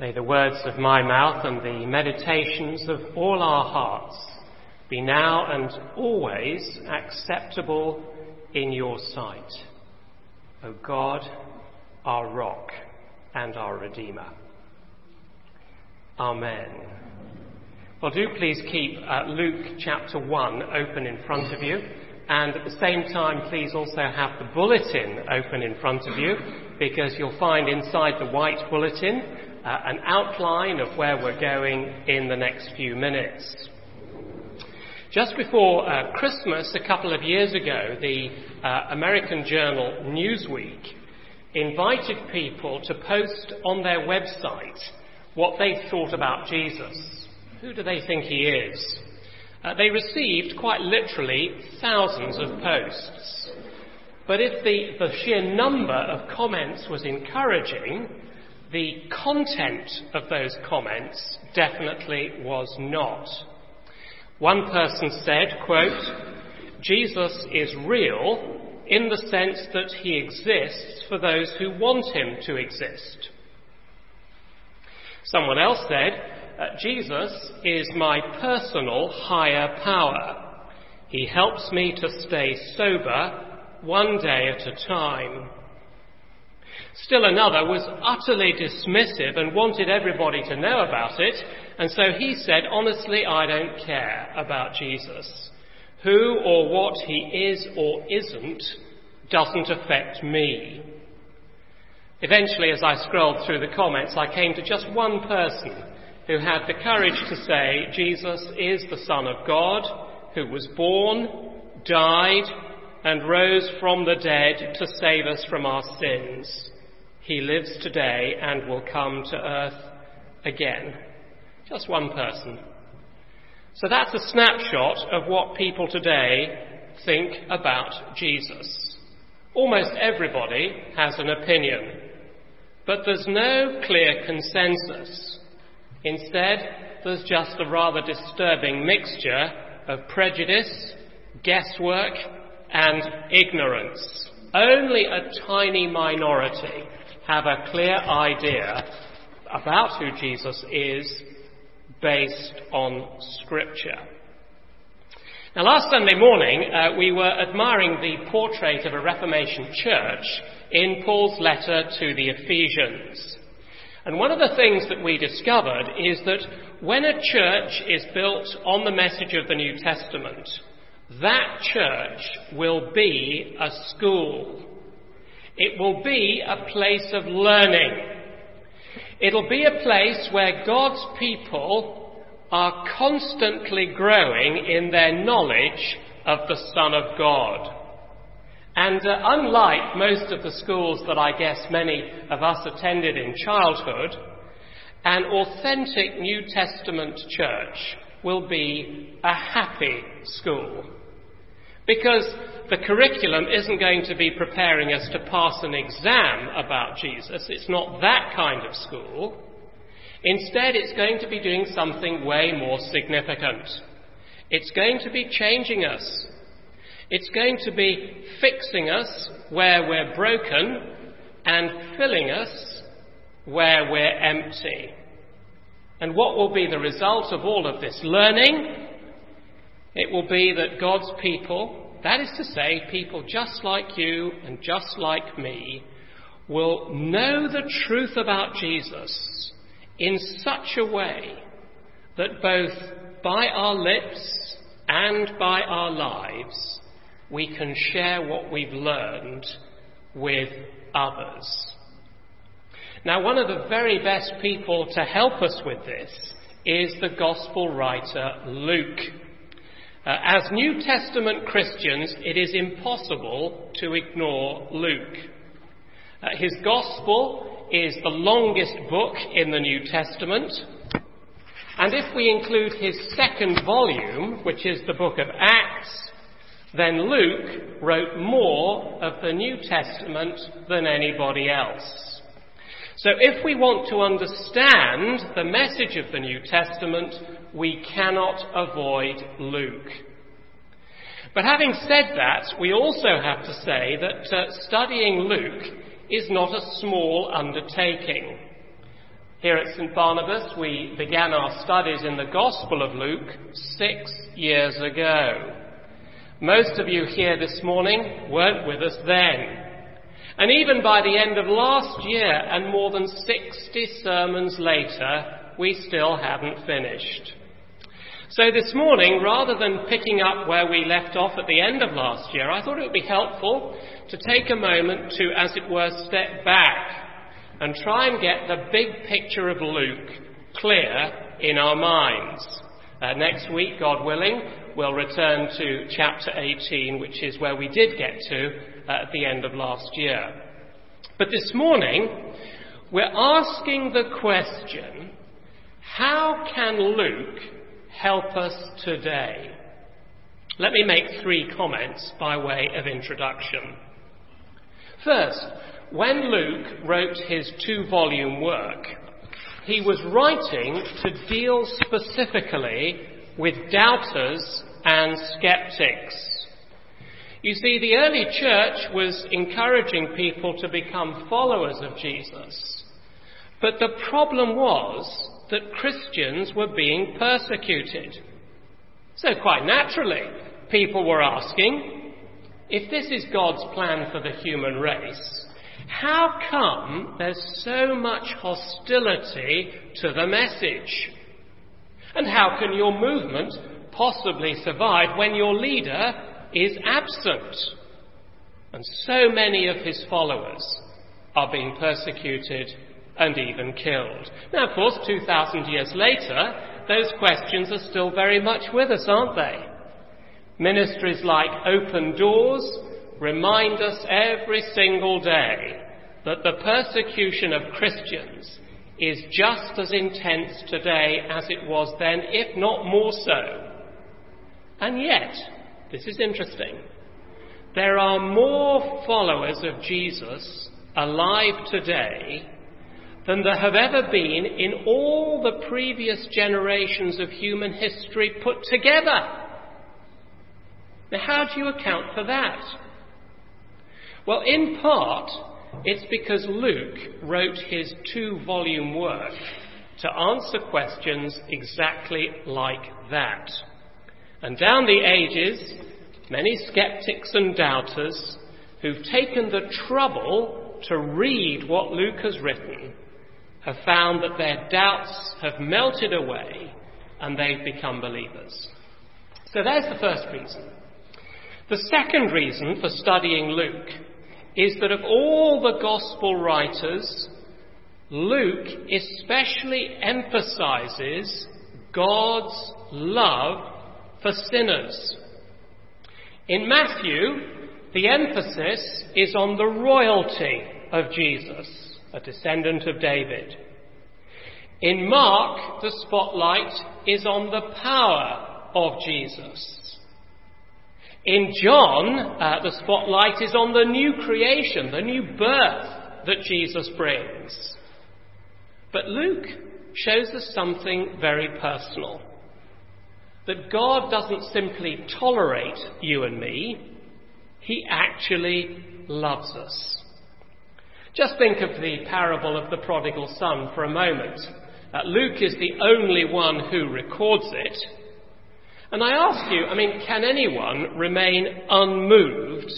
May the words of my mouth and the meditations of all our hearts be now and always acceptable in your sight, O God, our rock and our Redeemer. Amen. Well, do please keep uh, Luke chapter 1 open in front of you, and at the same time, please also have the bulletin open in front of you, because you'll find inside the white bulletin uh, an outline of where we're going in the next few minutes. Just before uh, Christmas, a couple of years ago, the uh, American journal Newsweek invited people to post on their website what they thought about Jesus. Who do they think he is? Uh, they received quite literally thousands of posts. But if the, the sheer number of comments was encouraging, the content of those comments definitely was not. One person said, quote, Jesus is real in the sense that he exists for those who want him to exist. Someone else said, uh, Jesus is my personal higher power. He helps me to stay sober one day at a time. Still another was utterly dismissive and wanted everybody to know about it, and so he said, Honestly, I don't care about Jesus. Who or what he is or isn't doesn't affect me. Eventually, as I scrolled through the comments, I came to just one person who had the courage to say, Jesus is the Son of God, who was born, died, and rose from the dead to save us from our sins. He lives today and will come to earth again. Just one person. So that's a snapshot of what people today think about Jesus. Almost everybody has an opinion, but there's no clear consensus. Instead, there's just a rather disturbing mixture of prejudice, guesswork, and ignorance. Only a tiny minority have a clear idea about who Jesus is based on Scripture. Now, last Sunday morning, uh, we were admiring the portrait of a Reformation church in Paul's letter to the Ephesians. And one of the things that we discovered is that when a church is built on the message of the New Testament, that church will be a school. It will be a place of learning. It'll be a place where God's people are constantly growing in their knowledge of the Son of God. And uh, unlike most of the schools that I guess many of us attended in childhood, an authentic New Testament church will be a happy school. Because the curriculum isn't going to be preparing us to pass an exam about Jesus. It's not that kind of school. Instead, it's going to be doing something way more significant. It's going to be changing us. It's going to be fixing us where we're broken and filling us where we're empty. And what will be the result of all of this learning? It will be that God's people that is to say, people just like you and just like me will know the truth about Jesus in such a way that both by our lips and by our lives we can share what we've learned with others. Now, one of the very best people to help us with this is the Gospel writer Luke. Uh, as New Testament Christians, it is impossible to ignore Luke. Uh, his Gospel is the longest book in the New Testament, and if we include his second volume, which is the book of Acts, then Luke wrote more of the New Testament than anybody else. So if we want to understand the message of the New Testament, we cannot avoid Luke. But having said that, we also have to say that uh, studying Luke is not a small undertaking. Here at St. Barnabas, we began our studies in the Gospel of Luke six years ago. Most of you here this morning weren't with us then. And even by the end of last year, and more than 60 sermons later, we still hadn't finished. So this morning, rather than picking up where we left off at the end of last year, I thought it would be helpful to take a moment to, as it were, step back and try and get the big picture of Luke clear in our minds. Uh, next week, God willing, we'll return to chapter 18, which is where we did get to uh, at the end of last year. But this morning, we're asking the question how can Luke help us today? Let me make three comments by way of introduction. First, when Luke wrote his two volume work, he was writing to deal specifically with doubters and skeptics. You see, the early church was encouraging people to become followers of Jesus. But the problem was that Christians were being persecuted. So, quite naturally, people were asking if this is God's plan for the human race, how come there's so much hostility to the message? And how can your movement possibly survive when your leader is absent? And so many of his followers are being persecuted and even killed. Now, of course, 2,000 years later, those questions are still very much with us, aren't they? Ministries like Open Doors remind us every single day that the persecution of Christians is just as intense today as it was then, if not more so. And yet, this is interesting, there are more followers of Jesus alive today than there have ever been in all the previous generations of human history put together. Now, how do you account for that? Well, in part, it's because Luke wrote his two volume work to answer questions exactly like that. And down the ages, many skeptics and doubters who've taken the trouble to read what Luke has written have found that their doubts have melted away and they've become believers. So there's the first reason. The second reason for studying Luke is that of all the gospel writers, Luke especially emphasizes God's love for sinners. In Matthew, the emphasis is on the royalty of Jesus, a descendant of David. In Mark, the spotlight is on the power of Jesus. In John, uh, the spotlight is on the new creation, the new birth that Jesus brings. But Luke shows us something very personal. That God doesn't simply tolerate you and me, He actually loves us. Just think of the parable of the prodigal son for a moment. Uh, Luke is the only one who records it, and I ask you, I mean, can anyone remain unmoved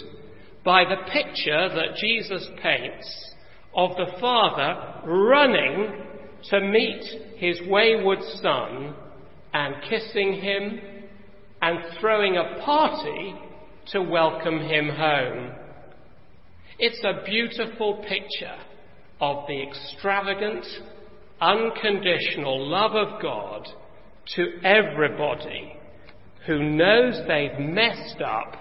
by the picture that Jesus paints of the father running to meet his wayward son and kissing him and throwing a party to welcome him home? It's a beautiful picture of the extravagant, unconditional love of God to everybody who knows they've messed up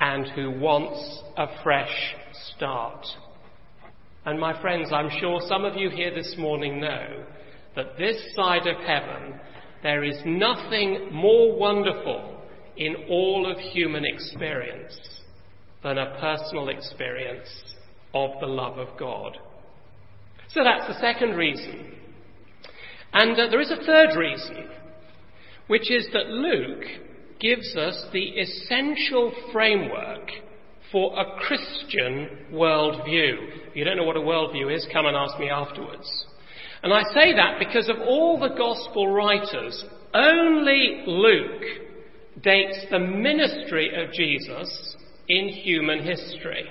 and who wants a fresh start. And my friends, I'm sure some of you here this morning know that this side of heaven, there is nothing more wonderful in all of human experience than a personal experience of the love of God. So that's the second reason. And uh, there is a third reason which is that Luke gives us the essential framework for a Christian worldview. If you don't know what a worldview is, come and ask me afterwards. And I say that because of all the gospel writers, only Luke dates the ministry of Jesus in human history.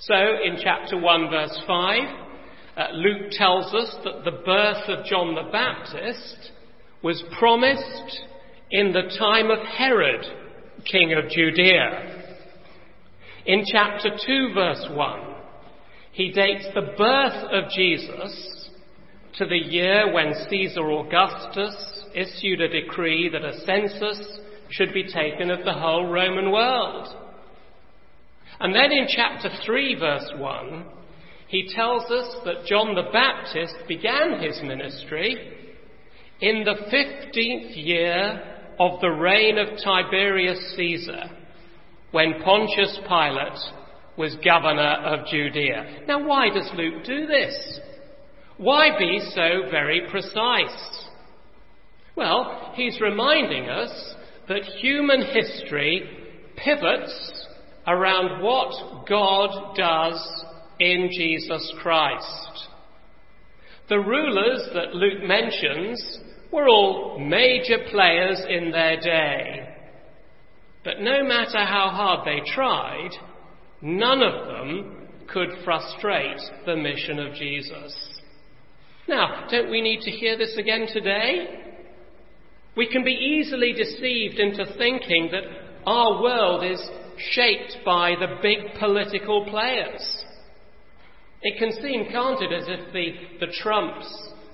So in chapter 1 verse 5, uh, Luke tells us that the birth of John the Baptist was promised in the time of Herod, king of Judea. In chapter 2 verse 1, he dates the birth of Jesus to the year when Caesar Augustus issued a decree that a census should be taken of the whole Roman world. And then in chapter 3, verse 1, he tells us that John the Baptist began his ministry in the 15th year of the reign of Tiberius Caesar, when Pontius Pilate was governor of Judea. Now, why does Luke do this? Why be so very precise? Well, he's reminding us that human history pivots around what God does in Jesus Christ. The rulers that Luke mentions were all major players in their day. But no matter how hard they tried, none of them could frustrate the mission of Jesus. Now, don't we need to hear this again today? We can be easily deceived into thinking that our world is shaped by the big political players. It can seem, can't it, as if the, the Trumps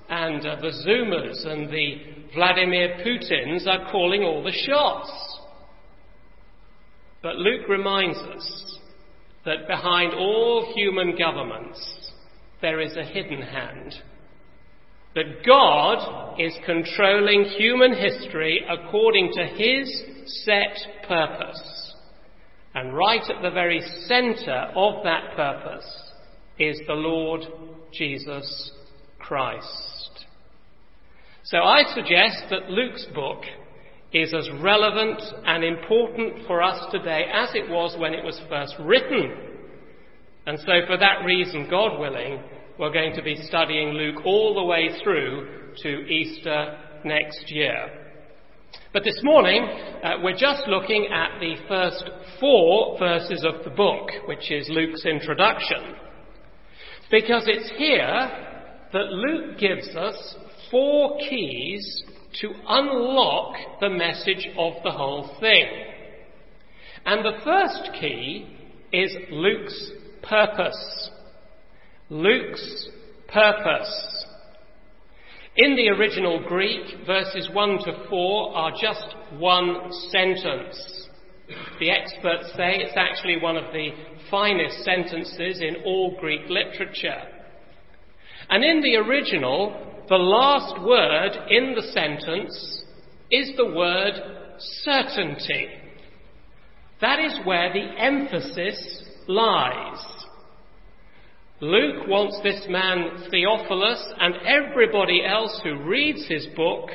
and uh, the Zumas and the Vladimir Putins are calling all the shots. But Luke reminds us that behind all human governments there is a hidden hand that God is controlling human history according to his set purpose. And right at the very center of that purpose is the Lord Jesus Christ. So I suggest that Luke's book is as relevant and important for us today as it was when it was first written. And so for that reason, God willing, we're going to be studying Luke all the way through to Easter next year. But this morning, uh, we're just looking at the first four verses of the book, which is Luke's introduction. Because it's here that Luke gives us four keys to unlock the message of the whole thing. And the first key is Luke's purpose. Luke's purpose. In the original Greek, verses 1 to 4 are just one sentence. The experts say it's actually one of the finest sentences in all Greek literature. And in the original, the last word in the sentence is the word certainty. That is where the emphasis lies. Luke wants this man Theophilus and everybody else who reads his book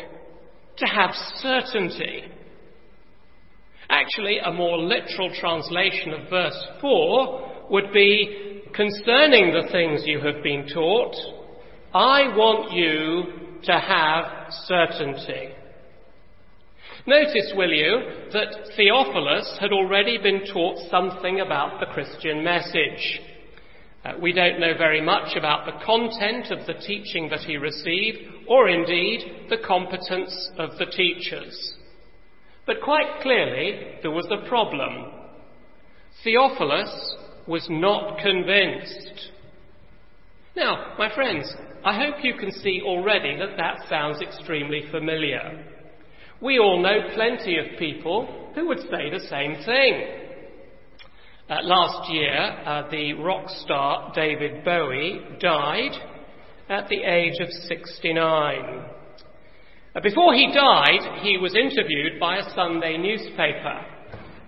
to have certainty. Actually, a more literal translation of verse 4 would be concerning the things you have been taught, I want you to have certainty. Notice, will you, that Theophilus had already been taught something about the Christian message. Uh, we don't know very much about the content of the teaching that he received, or indeed the competence of the teachers. But quite clearly, there was a problem. Theophilus was not convinced. Now, my friends, I hope you can see already that that sounds extremely familiar. We all know plenty of people who would say the same thing. Uh, last year, uh, the rock star David Bowie died at the age of 69. Uh, before he died, he was interviewed by a Sunday newspaper,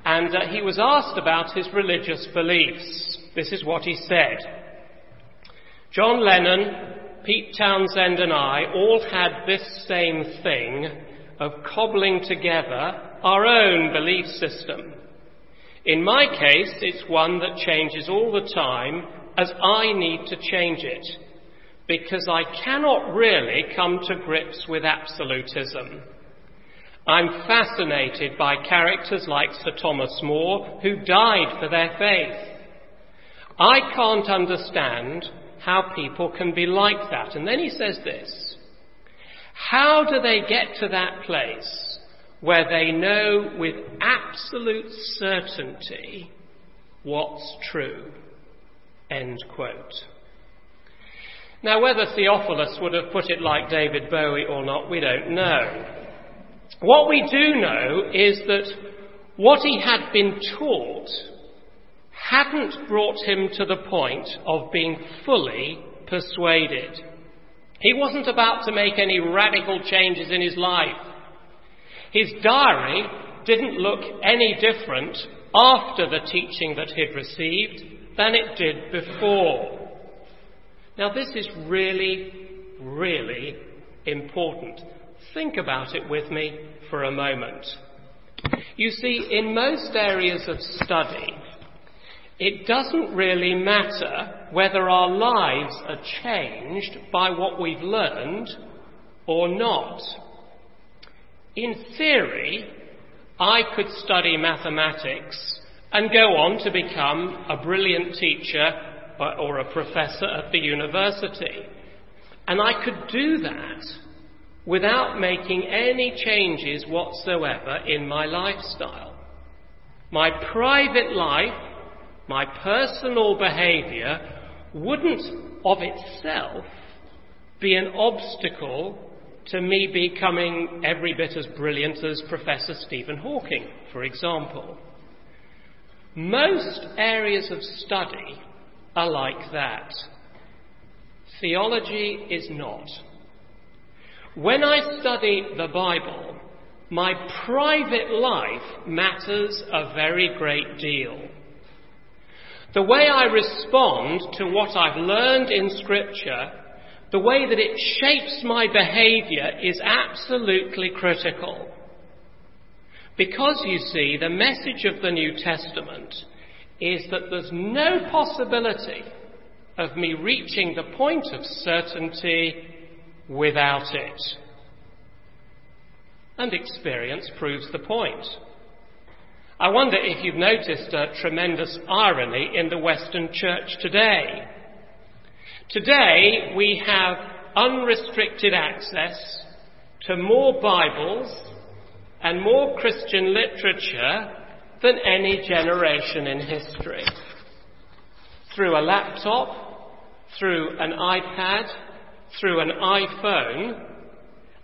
and uh, he was asked about his religious beliefs. This is what he said John Lennon, Pete Townshend, and I all had this same thing of cobbling together our own belief system. In my case, it's one that changes all the time as I need to change it. Because I cannot really come to grips with absolutism. I'm fascinated by characters like Sir Thomas More, who died for their faith. I can't understand how people can be like that. And then he says this How do they get to that place where they know with absolute certainty what's true? End quote. Now, whether Theophilus would have put it like David Bowie or not, we don't know. What we do know is that what he had been taught hadn't brought him to the point of being fully persuaded. He wasn't about to make any radical changes in his life. His diary didn't look any different after the teaching that he'd received than it did before. Now, this is really, really important. Think about it with me for a moment. You see, in most areas of study, it doesn't really matter whether our lives are changed by what we've learned or not. In theory, I could study mathematics and go on to become a brilliant teacher or a professor at the university. And I could do that without making any changes whatsoever in my lifestyle. My private life, my personal behaviour wouldn't of itself be an obstacle to me becoming every bit as brilliant as Professor Stephen Hawking, for example. Most areas of study are like that. Theology is not. When I study the Bible, my private life matters a very great deal. The way I respond to what I've learned in Scripture, the way that it shapes my behaviour is absolutely critical. Because you see, the message of the New Testament is that there's no possibility of me reaching the point of certainty without it. And experience proves the point. I wonder if you've noticed a tremendous irony in the Western Church today. Today we have unrestricted access to more Bibles and more Christian literature than any generation in history. Through a laptop, through an iPad, through an iPhone,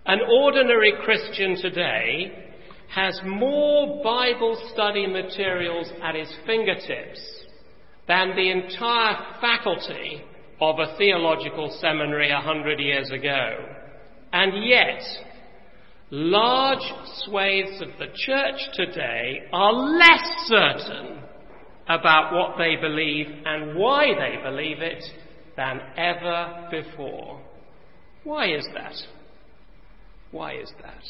an ordinary Christian today has more Bible study materials at his fingertips than the entire faculty of a theological seminary a hundred years ago. And yet, large swathes of the church today are less certain about what they believe and why they believe it than ever before. Why is that? Why is that?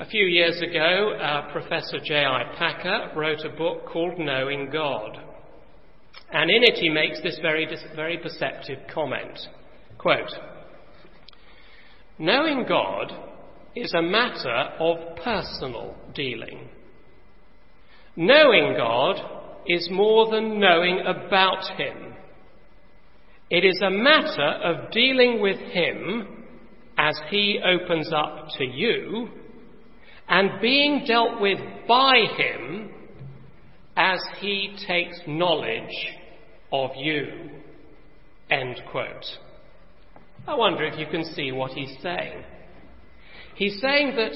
A few years ago, uh, Professor J.I. Packer wrote a book called Knowing God. And in it he makes this very, very perceptive comment. Quote, Knowing God is a matter of personal dealing. Knowing God is more than knowing about Him. It is a matter of dealing with Him as He opens up to you and being dealt with by Him as He takes knowledge of you. End quote. I wonder if you can see what he's saying. He's saying that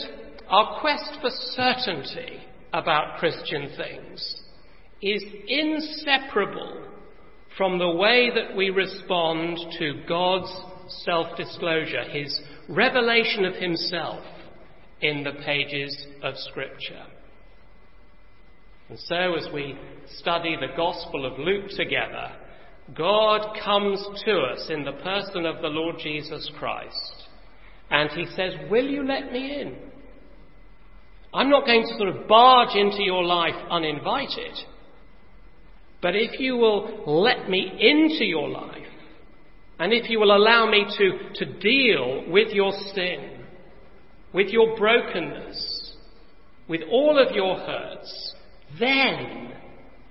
our quest for certainty about Christian things is inseparable from the way that we respond to God's self disclosure, his revelation of himself in the pages of Scripture. And so, as we study the Gospel of Luke together, God comes to us in the person of the Lord Jesus Christ, and He says, Will you let me in? I'm not going to sort of barge into your life uninvited, but if you will let me into your life, and if you will allow me to, to deal with your sin, with your brokenness, with all of your hurts, then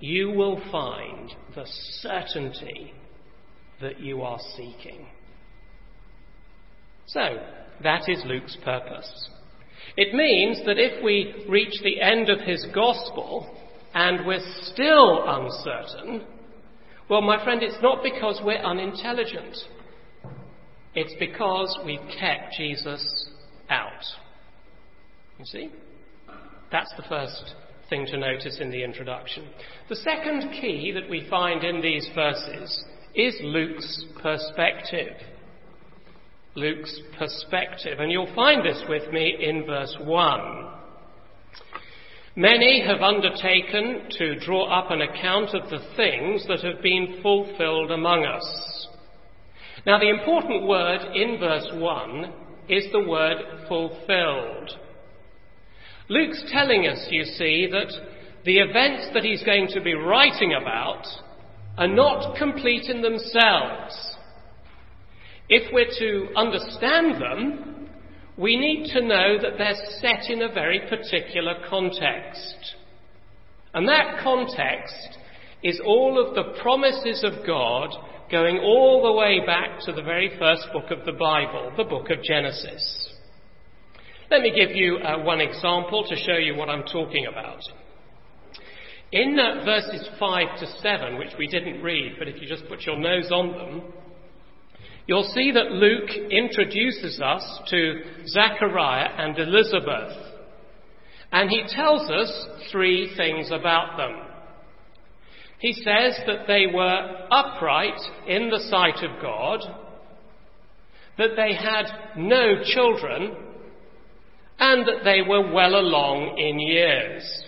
you will find the certainty that you are seeking. So, that is Luke's purpose. It means that if we reach the end of his gospel and we're still uncertain, well, my friend, it's not because we're unintelligent. It's because we've kept Jesus out. You see? That's the first thing to notice in the introduction. The second key that we find in these verses is Luke's perspective. Luke's perspective. And you'll find this with me in verse 1. Many have undertaken to draw up an account of the things that have been fulfilled among us. Now, the important word in verse 1 is the word fulfilled. Luke's telling us, you see, that the events that he's going to be writing about are not complete in themselves. If we're to understand them, we need to know that they're set in a very particular context. And that context is all of the promises of God going all the way back to the very first book of the Bible, the book of Genesis. Let me give you uh, one example to show you what I'm talking about. In uh, verses 5 to 7, which we didn't read, but if you just put your nose on them, you'll see that Luke introduces us to Zachariah and Elizabeth. And he tells us three things about them. He says that they were upright in the sight of God, that they had no children, and that they were well along in years.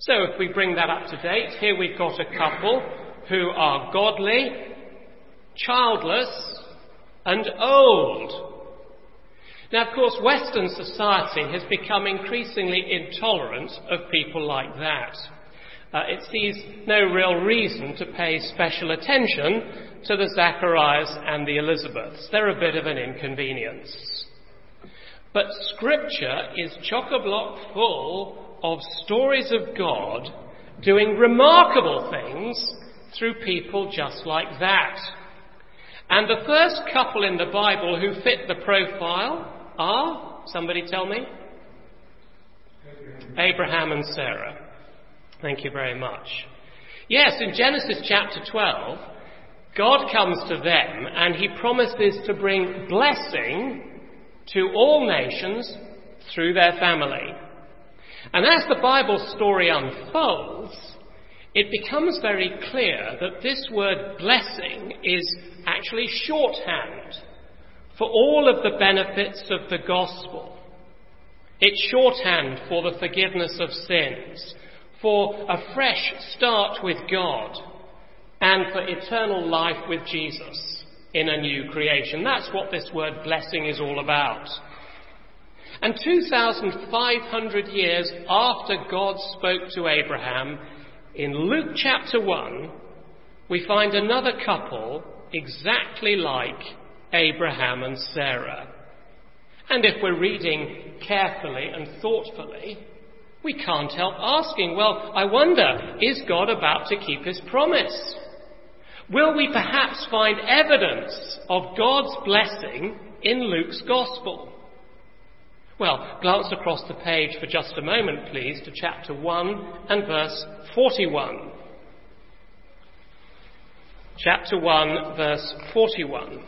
So if we bring that up to date, here we've got a couple who are godly childless, and old. Now, of course, Western society has become increasingly intolerant of people like that. Uh, it sees no real reason to pay special attention to the Zacharias and the Elizabeths. They're a bit of an inconvenience. But Scripture is chock a block full of stories of God doing remarkable things through people just like that. And the first couple in the Bible who fit the profile are, somebody tell me? Abraham and Sarah. Thank you very much. Yes, in Genesis chapter 12, God comes to them and he promises to bring blessing to all nations through their family. And as the Bible story unfolds, it becomes very clear that this word blessing is actually shorthand for all of the benefits of the gospel. It's shorthand for the forgiveness of sins, for a fresh start with God, and for eternal life with Jesus in a new creation. That's what this word blessing is all about. And 2,500 years after God spoke to Abraham, in Luke chapter 1, we find another couple exactly like Abraham and Sarah. And if we're reading carefully and thoughtfully, we can't help asking, well, I wonder, is God about to keep his promise? Will we perhaps find evidence of God's blessing in Luke's Gospel? Well, glance across the page for just a moment, please, to chapter 1 and verse 41. Chapter 1, verse 41.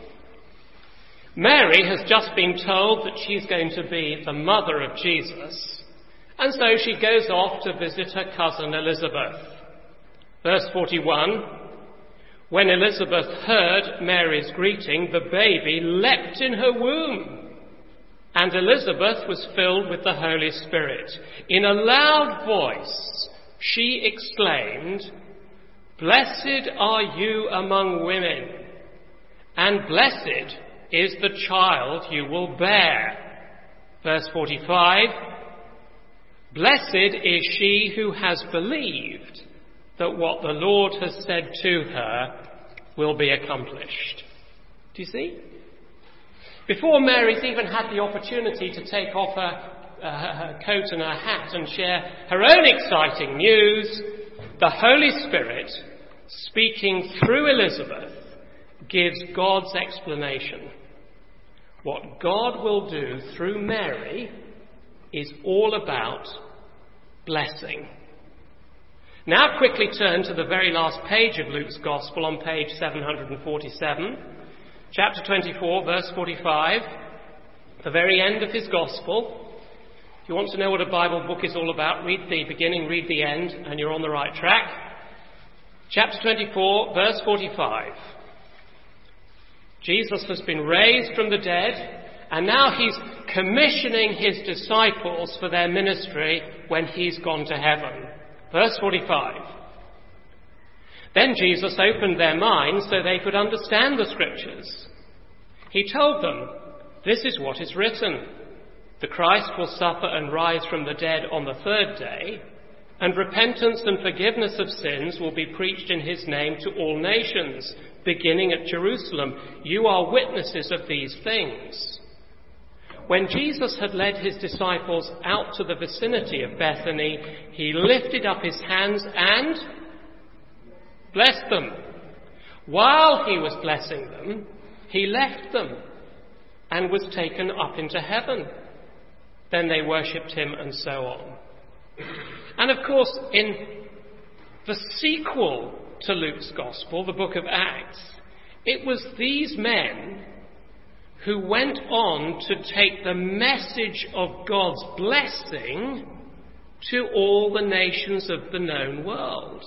Mary has just been told that she's going to be the mother of Jesus, and so she goes off to visit her cousin Elizabeth. Verse 41 When Elizabeth heard Mary's greeting, the baby leapt in her womb. And Elizabeth was filled with the Holy Spirit. In a loud voice, she exclaimed, Blessed are you among women, and blessed is the child you will bear. Verse 45 Blessed is she who has believed that what the Lord has said to her will be accomplished. Do you see? Before Mary's even had the opportunity to take off her, uh, her coat and her hat and share her own exciting news, the Holy Spirit, speaking through Elizabeth, gives God's explanation. What God will do through Mary is all about blessing. Now, quickly turn to the very last page of Luke's Gospel on page 747, chapter 24, verse 45, the very end of his Gospel. If you want to know what a Bible book is all about, read the beginning, read the end, and you're on the right track. Chapter 24, verse 45. Jesus has been raised from the dead, and now he's commissioning his disciples for their ministry when he's gone to heaven. Verse 45. Then Jesus opened their minds so they could understand the scriptures. He told them, This is what is written. The Christ will suffer and rise from the dead on the third day, and repentance and forgiveness of sins will be preached in his name to all nations, beginning at Jerusalem. You are witnesses of these things. When Jesus had led his disciples out to the vicinity of Bethany, he lifted up his hands and blessed them. While he was blessing them, he left them and was taken up into heaven. Then they worshipped him and so on. And of course, in the sequel to Luke's Gospel, the book of Acts, it was these men who went on to take the message of God's blessing to all the nations of the known world.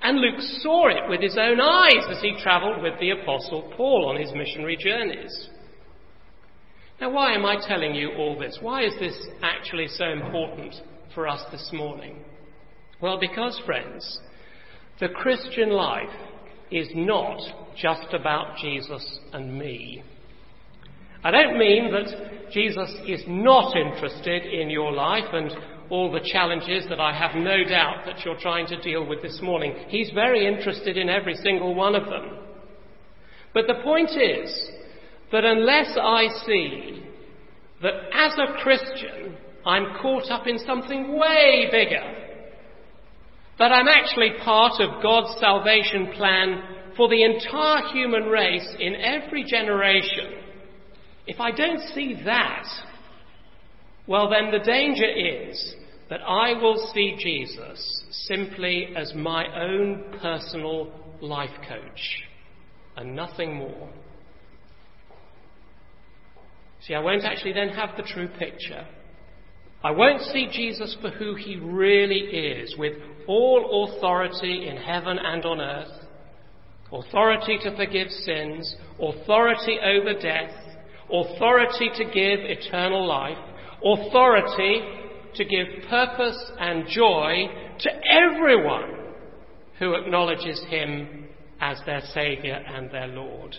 And Luke saw it with his own eyes as he travelled with the Apostle Paul on his missionary journeys. Now, why am I telling you all this? Why is this actually so important for us this morning? Well, because, friends, the Christian life is not just about Jesus and me. I don't mean that Jesus is not interested in your life and all the challenges that I have no doubt that you're trying to deal with this morning. He's very interested in every single one of them. But the point is that unless I see that as a Christian I'm caught up in something way bigger, that I'm actually part of God's salvation plan for the entire human race in every generation, if I don't see that, well, then the danger is that I will see Jesus simply as my own personal life coach and nothing more. See, I won't actually then have the true picture. I won't see Jesus for who he really is, with all authority in heaven and on earth, authority to forgive sins, authority over death, authority to give eternal life, authority to give purpose and joy to everyone who acknowledges him as their Saviour and their Lord.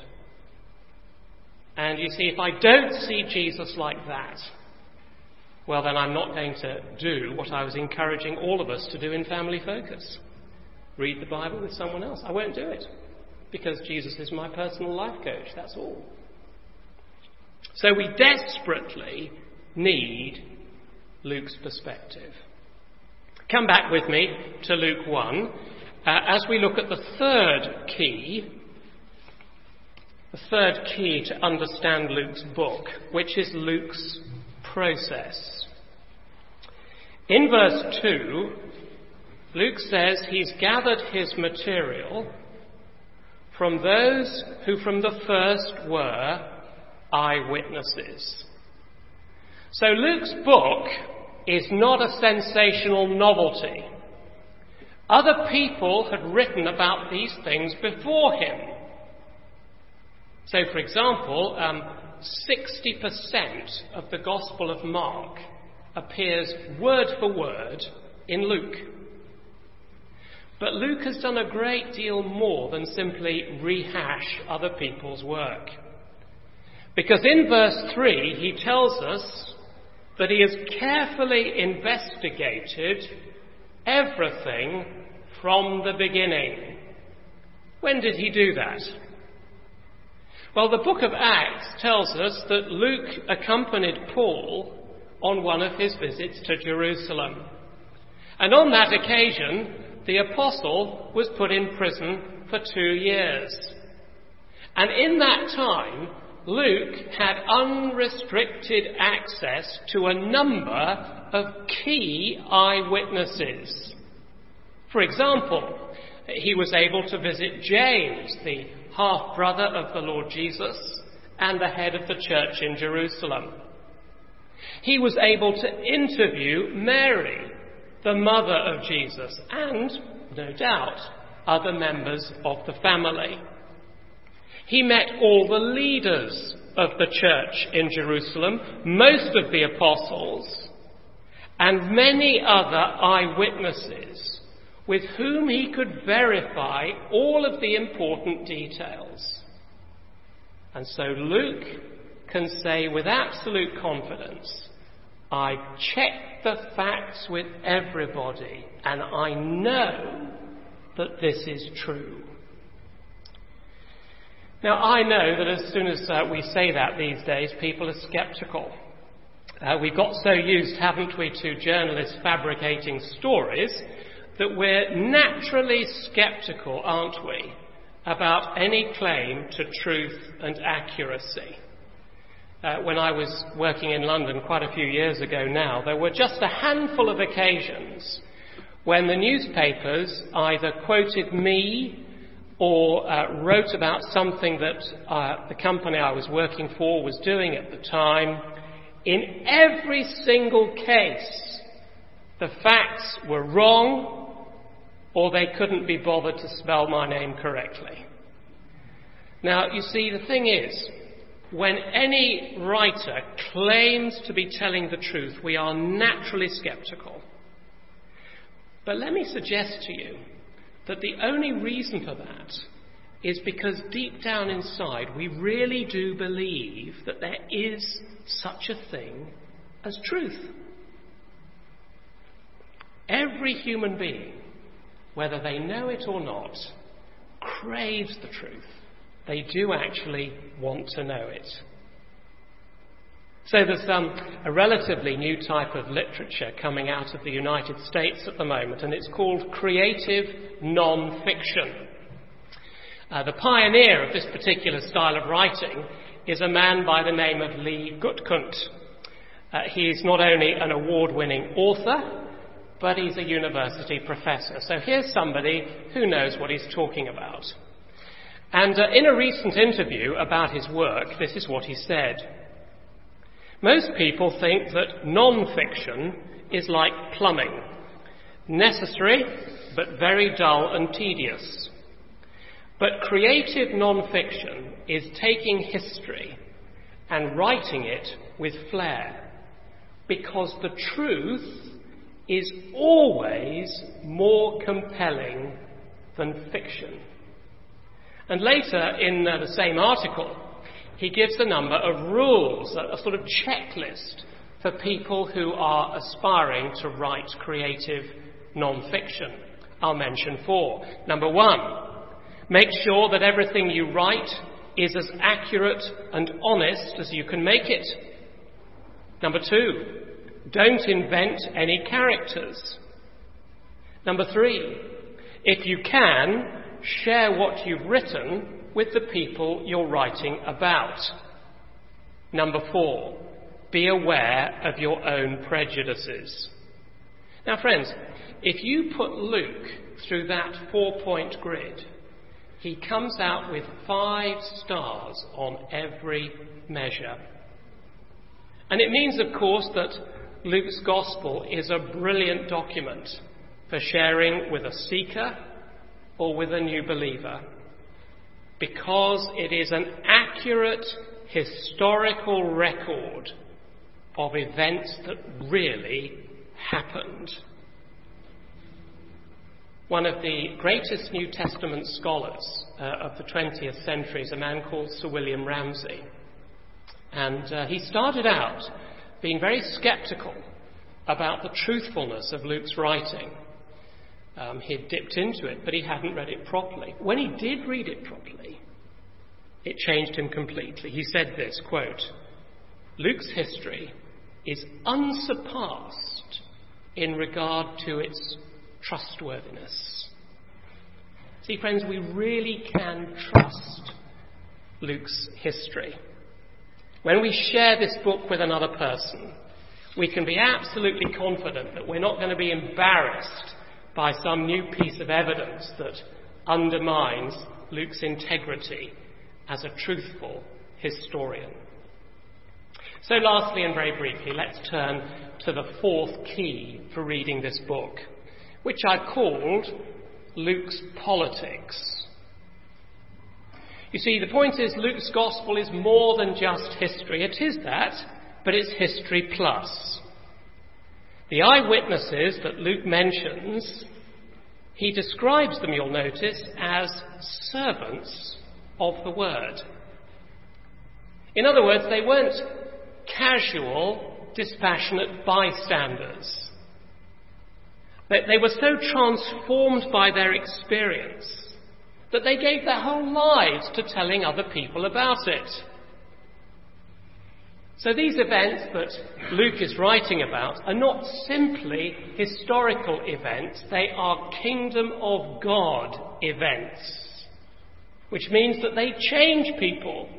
And you see, if I don't see Jesus like that, well, then I'm not going to do what I was encouraging all of us to do in Family Focus read the Bible with someone else. I won't do it because Jesus is my personal life coach, that's all. So we desperately need Luke's perspective. Come back with me to Luke 1 uh, as we look at the third key, the third key to understand Luke's book, which is Luke's process. In verse 2, Luke says he's gathered his material from those who from the first were eyewitnesses. So Luke's book is not a sensational novelty. Other people had written about these things before him. So, for example, um, 60% of the Gospel of Mark appears word for word in Luke. But Luke has done a great deal more than simply rehash other people's work. Because in verse 3, he tells us that he has carefully investigated everything from the beginning. When did he do that? Well, the book of Acts tells us that Luke accompanied Paul on one of his visits to Jerusalem. And on that occasion, the apostle was put in prison for two years. And in that time, Luke had unrestricted access to a number of key eyewitnesses. For example, he was able to visit James, the half brother of the Lord Jesus and the head of the church in Jerusalem. He was able to interview Mary, the mother of Jesus, and, no doubt, other members of the family. He met all the leaders of the church in Jerusalem, most of the apostles, and many other eyewitnesses with whom he could verify all of the important details. And so Luke can say with absolute confidence, I've checked the facts with everybody and I know that this is true. Now, I know that as soon as uh, we say that these days, people are sceptical. Uh, we've got so used, haven't we, to journalists fabricating stories that we're naturally sceptical, aren't we, about any claim to truth and accuracy. Uh, when I was working in London quite a few years ago now, there were just a handful of occasions when the newspapers either quoted me or uh, wrote about something that uh, the company I was working for was doing at the time. In every single case, the facts were wrong or they couldn't be bothered to spell my name correctly. Now, you see, the thing is, when any writer claims to be telling the truth, we are naturally skeptical. But let me suggest to you that the only reason for that is because deep down inside we really do believe that there is such a thing as truth. Every human being, whether they know it or not, craves the truth. They do actually want to know it. So there's um, a relatively new type of literature coming out of the United States at the moment, and it's called creative non-fiction. Uh, the pioneer of this particular style of writing is a man by the name of Lee Gutkind. Uh, he's not only an award-winning author, but he's a university professor. So here's somebody who knows what he's talking about. And uh, in a recent interview about his work, this is what he said. Most people think that non-fiction is like plumbing. Necessary, but very dull and tedious. But creative non-fiction is taking history and writing it with flair. Because the truth is always more compelling than fiction. And later in uh, the same article, he gives a number of rules, a, sort of checklist for people who are aspiring to write creative non-fiction. I'll mention four. Number one, make sure that everything you write is as accurate and honest as you can make it. Number two, don't invent any characters. Number three, if you can, share what you've written with the people you're writing about. Number four, be aware of your own prejudices. Now, friends, if you put Luke through that four point grid, he comes out with five stars on every measure. And it means, of course, that Luke's Gospel is a brilliant document for sharing with a seeker or with a new believer because it is an accurate historical record of events that really happened. One of the greatest New Testament scholars uh, of the 20th century is a man called Sir William Ramsay. And uh, he started out being very skeptical about the truthfulness of Luke's writing. Um, he had dipped into it, but he hadn't read it properly. When he did read it properly, it changed him completely. He said this quote, Luke's history is unsurpassed in regard to its trustworthiness. See, friends, we really can trust Luke's history. When we share this book with another person, we can be absolutely confident that we're not going to be embarrassed by some new piece of evidence that undermines Luke's integrity as a truthful historian. So, lastly and very briefly, let's turn to the fourth key for reading this book, which I've called Luke's politics. You see, the point is Luke's gospel is more than just history. It is that, but it's history plus. The eyewitnesses that Luke mentions, he describes them, you'll notice, as servants of the word. In other words, they weren't casual, dispassionate bystanders. They were so transformed by their experience that they gave their whole lives to telling other people about it. So these events that Luke is writing about are not simply historical events, they are kingdom of God events, which means that they change people.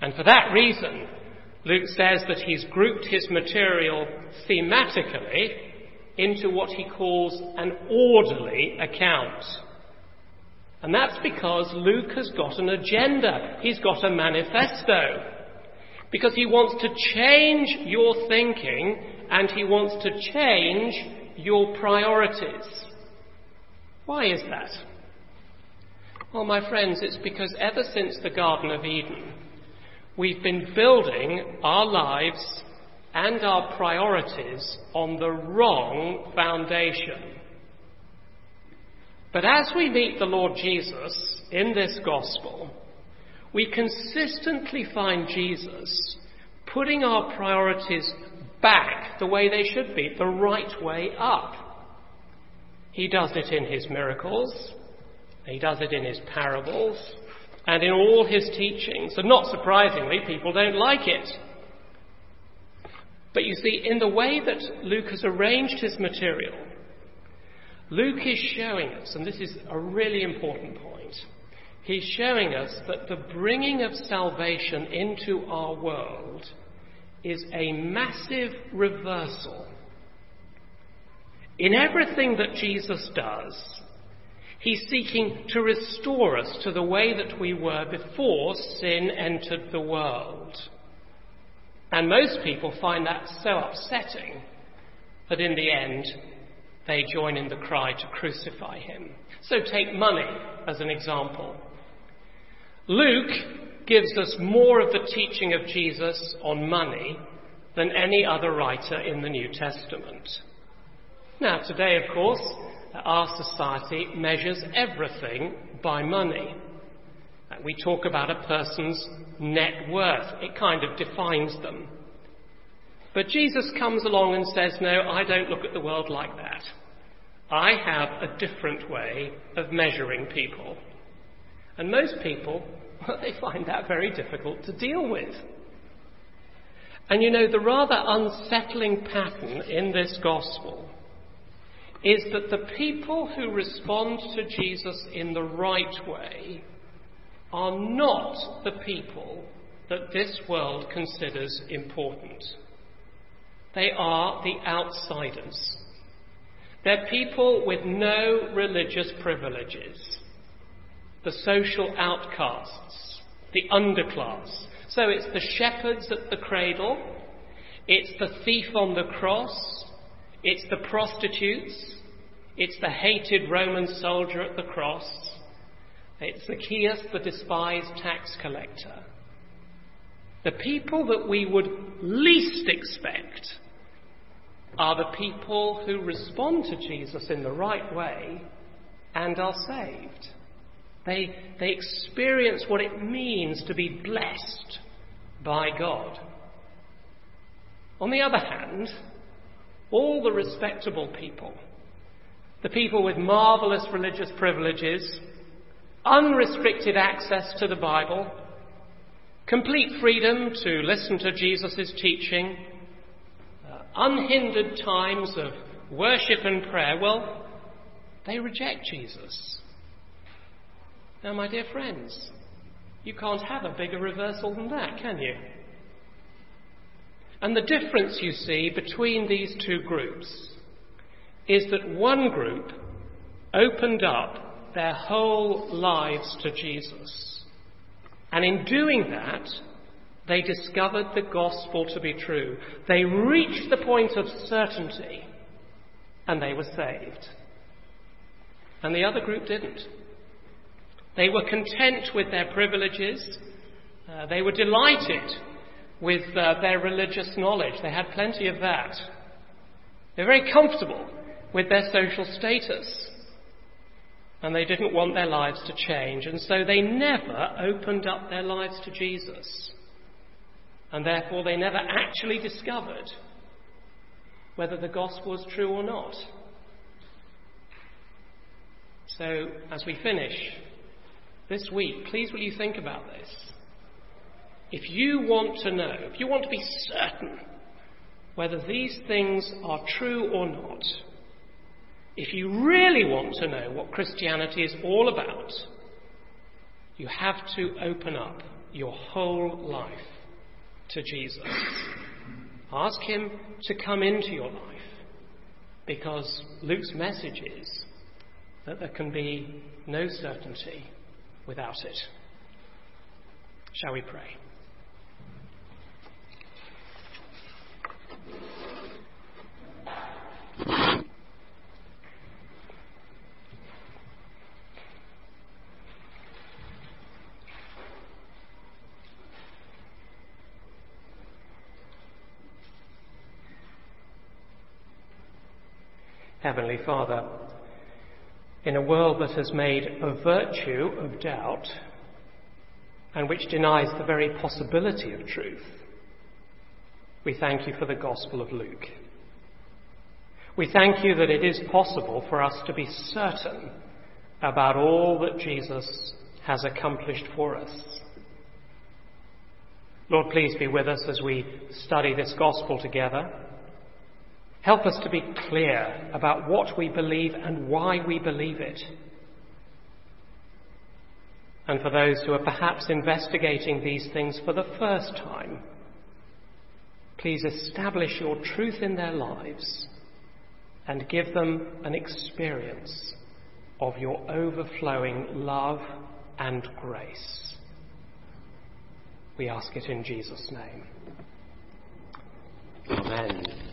And for that reason, Luke says that he's grouped his material thematically into what he calls an orderly account. And that's because Luke has got an agenda. He's got a manifesto. Because he wants to change your thinking and he wants to change your priorities. Why is that? Well, my friends, it's because ever since the Garden of Eden, we've been building our lives and our priorities on the wrong foundation. But as we meet the Lord Jesus in this gospel, we consistently find Jesus putting our priorities back the way they should be, the right way up. He does it in his miracles, he does it in his parables, and in all his teachings. And not surprisingly, people don't like it. But you see, in the way that Luke has arranged his material, Luke is showing us, and this is a really important point, he's showing us that the bringing of salvation into our world is a massive reversal. In everything that Jesus does, He's seeking to restore us to the way that we were before sin entered the world. And most people find that so upsetting that in the end they join in the cry to crucify him. So take money as an example. Luke gives us more of the teaching of Jesus on money than any other writer in the New Testament. Now, today, of course, our society measures everything by money. Uh, we talk about a person's net worth. It kind of defines them. But Jesus comes along and says, No, I don't look at the world like that. I have a different way of measuring people. And most people, well, they find that very difficult to deal with. And you know, the rather unsettling pattern in this gospel is that the people who respond to Jesus in the right way are not the people that this world considers important. They are the outsiders. They're people with no religious privileges, the social outcasts, the underclass. So it's the shepherds at the cradle, it's the thief on the cross, it's the prostitutes. It's the hated Roman soldier at the cross. It's Zacchaeus, the despised tax collector. The people that we would least expect are the people who respond to Jesus in the right way and are saved. They, they experience what it means to be blessed by God. On the other hand, all the respectable people, the people with marvellous religious privileges, unrestricted access to the Bible, complete freedom to listen to Jesus' teaching, uh, unhindered times of worship and prayer, well, they reject Jesus. Now, my dear friends, you can't have a bigger reversal than that, can you? And the difference you see between these two groups is that one group opened up their whole lives to Jesus. And in doing that, they discovered the gospel to be true. They reached the point of certainty and they were saved. And the other group didn't. They were content with their privileges. Uh, they were delighted with uh, their religious knowledge. They had plenty of that. They were very comfortable with their social status. And they didn't want their lives to change. And so they never opened up their lives to Jesus. And therefore they never actually discovered whether the gospel was true or not. So as we finish this week, please will you think about this? If you want to know, if you want to be certain whether these things are true or not, if you really want to know what Christianity is all about, you have to open up your whole life to Jesus. Ask Him to come into your life because Luke's message is that there can be no certainty without it. Shall we pray? Heavenly Father, in a world that has made a virtue of doubt and which denies the very possibility of truth, we thank you for the Gospel of Luke. We thank you that it is possible for us to be certain about all that Jesus has accomplished for us. Lord, please be with us as we study this Gospel together. Help us to be clear about what we believe and why we believe it. And for those who are perhaps investigating these things for the first time, please establish your truth in their lives and give them an experience of your overflowing love and grace. We ask it in Jesus' name. Amen.